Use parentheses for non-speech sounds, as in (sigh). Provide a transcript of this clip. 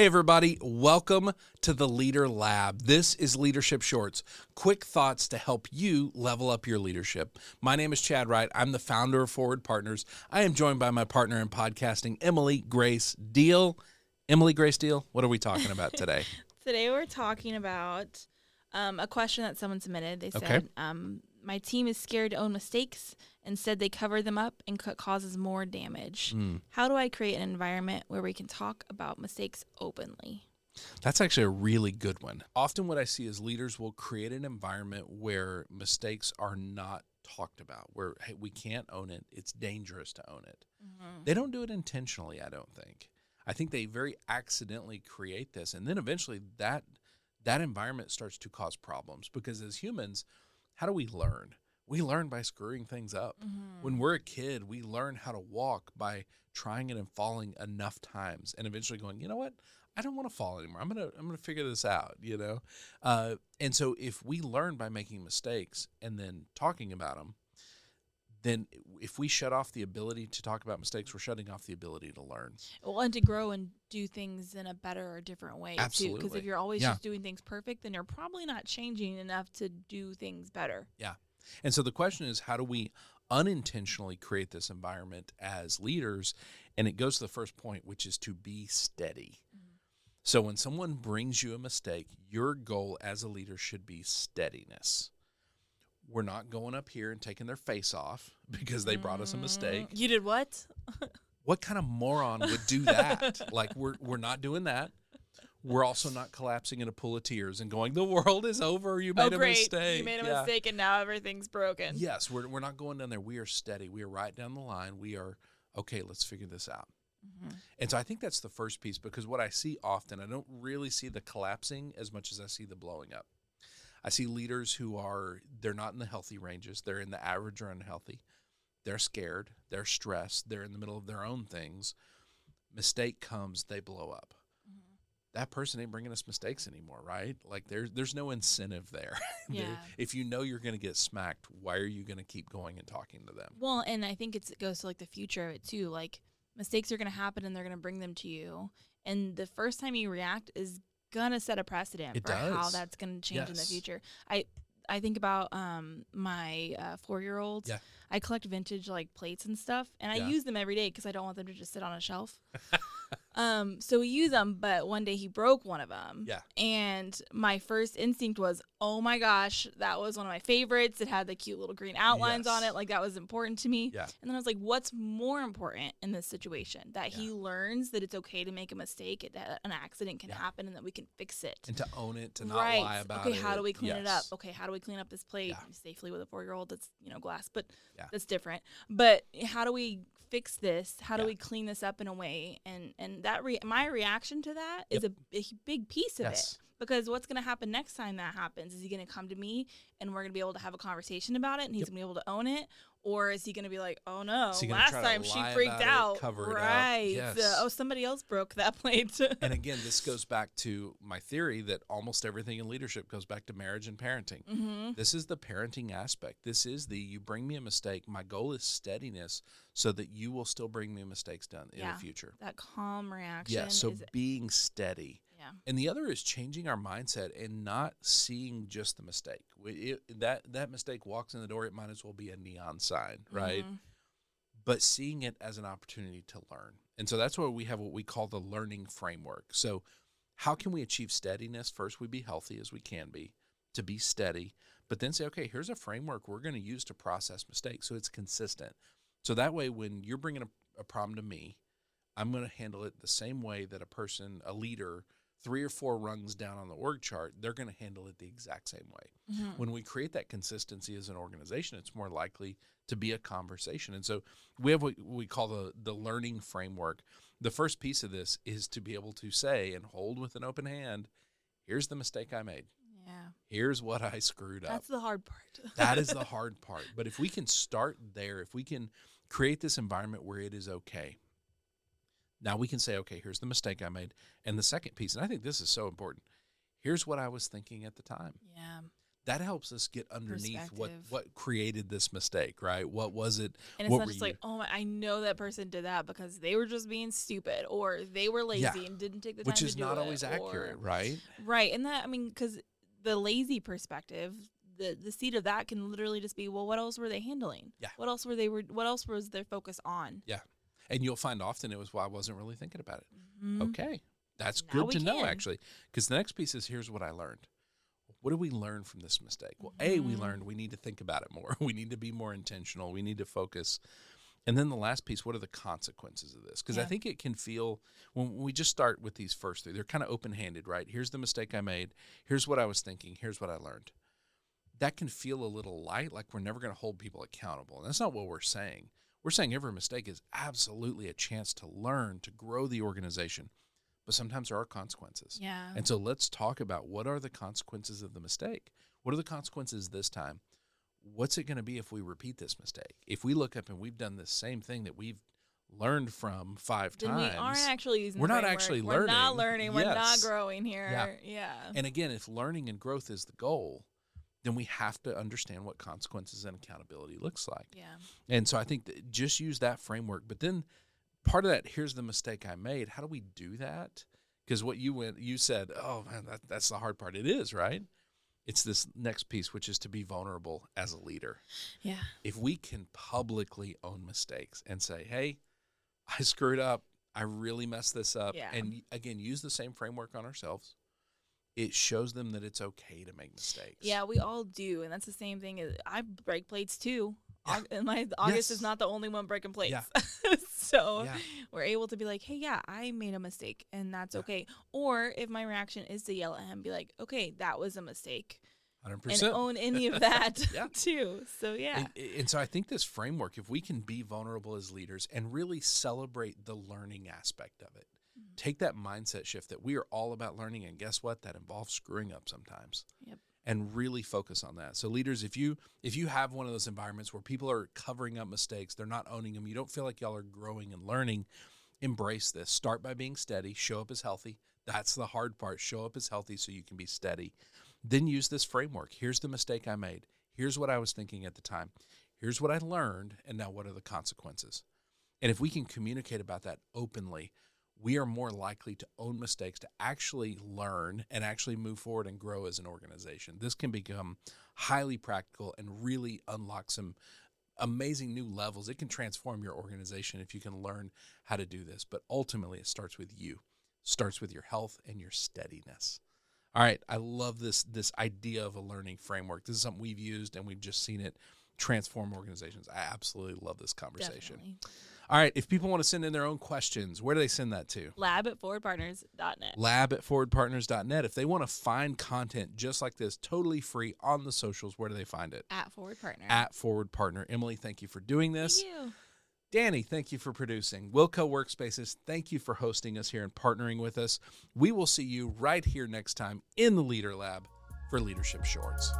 Hey, everybody, welcome to the Leader Lab. This is Leadership Shorts, quick thoughts to help you level up your leadership. My name is Chad Wright. I'm the founder of Forward Partners. I am joined by my partner in podcasting, Emily Grace Deal. Emily Grace Deal, what are we talking about today? (laughs) Today we're talking about um, a question that someone submitted. They said, Okay. um, "My team is scared to own mistakes. Instead, they cover them up and causes more damage. Mm, How do I create an environment where we can talk about mistakes openly?" that's actually a really good one. Often, what I see is leaders will create an environment where mistakes are not talked about, where hey, we can't own it. It's dangerous to own it. They don't do it intentionally, I don't think. I think they very accidentally create this and then eventually that that environment starts to cause problems because as humans, how do we learn? We learn by screwing things up. When we're a kid, we learn how to walk by trying it and falling enough times and eventually going, "You know what? I don't want to fall anymore. I'm going to I'm to figure this out, you know?" Uh, and so if we learn by making mistakes and then talking about them, then if we shut off the ability to talk about mistakes, we're shutting off the ability to learn. Well, and to grow and do things in a better or different way too. Because if you're always Yeah. just doing things perfect, then you're probably not changing enough to do things better. Yeah. And so the question is, how do we unintentionally create this environment as leaders? And it goes to the first point, which is to be steady. Mm-hmm. So when someone brings you a mistake, your goal as a leader should be steadiness. We're not going up here and taking their face off (laughs) because they brought us a mistake. Mm, You did what? (laughs) What kind of moron would do that? (laughs) like we're we're not doing that. We're also not collapsing in a pool of tears and going, "The world is over. You made oh, a mistake." You made a Yeah. mistake, and now everything's broken. Yes, we're we're not going down there. We are steady. We are right down the line. We are okay. Let's figure this out. Mhm. And so I think that's the first piece because what I see often, I don't really see the collapsing as much as I see the blowing up. I see leaders who are they're not in the healthy ranges. They're in the average or unhealthy. They're scared. They're stressed. They're in the middle of their own things. Mistake comes, they blow up. Mm-hmm. That person ain't bringing us mistakes anymore, right? Like there's there's no incentive there. (laughs) There- Yeah. if you know you're going to get smacked, why are you going to keep going and talking to them? Well, and I think it's, it goes to like the future of it too. Like mistakes are going to happen, and they're going to bring them to you. And the first time you react is gonna set a precedent It for how that's to change in the future. I I think about um my uh, four year olds. Yeah. I collect vintage like plates and stuff, and I use them every day because I don't want them to just sit on a shelf. (laughs) um, so we use them, but one day he broke one of them. Yeah. And my first instinct was, oh my gosh, that was one of my favorites. It had the cute little green outlines on it. Like that was important to me. Yeah. And then I was like, what's more important in this situation? That he learns that it's okay to make a mistake, that an accident can Yeah. happen, and that we can fix it. And to own it, to not right. lie about okay, it. Okay, how do we clean it up? Okay, how do we clean up this plate Yeah. safely with a four year old that's, you know, glass, but Yeah. that's different. But how do we fix this? How do we clean this up in a way? And and that re- my reaction to that is a, a big piece of Yes. it. Because what's going to happen next time that happens? Is he going to come to me and we're going to be able to have a conversation about it and he's Yep. going to be able to own it? Or is he going to be like, oh no, Is he gonna last time she freaked out. it right. Yes. Uh, oh, somebody else broke that (laughs) plate. and again, this goes back to my theory that almost everything in leadership goes back to marriage and parenting. hmm This is the parenting aspect. This is the you bring me a mistake. My goal is steadiness so that you will still bring me mistakes done in Yeah. the future. That calm reaction. yeah so being steady. Yeah. And the other is changing our mindset and not seeing just the mistake. It- that that mistake walks in the door, it might as well be a neon sign, right? Mhm. but seeing it as an opportunity to learn. And so that's why we have what we call the learning framework. So, how can we achieve steadiness? First, we be healthy as we can be, to be steady, but then say, okay, here's a framework we're going to use to process mistakes so it's consistent. So that way, when you're bringing a, a problem to me, I'm going to handle it the same way that a person, a leader, three or four rungs down on the org chart, they're going to handle it the exact same way Mhm. when we create that consistency as an organization, it's more likely to be a conversation. And so we have what we call the the learning framework. The first piece of this is to be able to say and hold with an open hand, here's the mistake I made. Yeah. Here's what I screwed up. That's the hard part. (laughs) that is the hard part. But if we can start there, if we can create this environment where it is okay, now we can say, okay, here's the mistake I made. And the second piece, and I think this is so important, here's what I was thinking at the time. yeah. that helps us get underneath what what created this mistake, right? What was it? And it's not just you- like, oh my, I know that person did that because they were just being stupid or they were lazy Yeah. and didn't take the time which is not it, always accurate, or- right? Right. And that, I mean, because the lazy perspective, the, the seed of that can literally just be, well, what else were they handling? Yeah. What else were they, were, what else was their focus on? And you'll find often it was why I wasn't really thinking about it. Mhm. Okay. That's Now good to know, actually. Because the next piece is here's what I learned. What do we learn from this mistake? Well, A, we Mhm. learned we need to think about it more. (laughs) We need to be more intentional. We need to focus. And then the last piece, what are the consequences of this? Because I think it can feel, when we just start with these first three, they're kind of open handed, right? Here's the mistake I made. Here's what I was thinking. Here's what I learned. That can feel a little light, like we're never going to hold people accountable. And that's not what we're saying. We're saying every mistake is absolutely a chance to learn, to grow the organization. But sometimes there are consequences. Yeah. And so let's talk about what are the consequences of the mistake? What are the consequences this time? What's it going to be if we repeat this mistake? If we look up and we've done the same thing that we've learned from five then times. we aren't actually using We're not framework. actually We're not learning. learning. We're not growing here. Yeah. and again, if learning and growth is the goal, then we have to understand what consequences and accountability looks like. yeah. And so I think that just use that framework. But then part of that, here's the mistake I made. How do we do that? Because what you went, you said, oh man, that, that's the hard part. It is, right? It's this next piece, which is to be vulnerable as a leader. Yeah. If we can publicly own mistakes and say, hey, I screwed up. I really messed this up. Yeah. And again, use the same framework on ourselves. It shows them that it's okay to make mistakes. Yeah, we all do, and that's the same thing. As I break plates too. Yeah. And my August Yes. is not the only one breaking plates. Yeah. (laughs) so Yeah. we're able to be like, "Hey, yeah, I made a mistake, and that's Yeah. okay." Or if my reaction is to yell at him, be like, "Okay, that was a mistake," 100%. and own any of (laughs) that (laughs) too. So yeah, And, and so I think this framework, if we can be vulnerable as leaders and really celebrate the learning aspect of it. Take that mindset shift that we are all about learning. And guess what? That involves screwing up sometimes. Yep. And really focus on that. So leaders, if you if you have one of those environments where people are covering up mistakes, they're not owning them, you don't feel like y'all are growing and learning, embrace this. Start by being steady, show up as healthy. That's the hard part. Show up as healthy so you can be steady. Then use this framework. Here's the mistake I made. Here's what I was thinking at the time. Here's what I learned. And now what are the consequences? And if we can communicate about that openly, we are more likely to own mistakes, to actually learn and actually move forward and grow as an organization. This can become highly practical and really unlock some amazing new levels. It can transform your organization if you can learn how to do this. But ultimately, it starts with you, starts with your health and your steadiness. All right, I love this this idea of a learning framework. This is something we've used and we've just seen it transform organizations. I absolutely love this conversation. definitely. All right, if people want to send in their own questions, where do they send that to? Lab at forwardpartners.net. Lab at forwardpartners.net. If they want to find content just like this, totally free on the socials, where do they find it? At Forward Partner. At Forward Partner. Emily, thank you for doing this. Thank you. Danny, thank you for producing. Wilco Workspaces, thank you for hosting us here and partnering with us. We will see you right here next time in the Leader Lab for Leadership Shorts.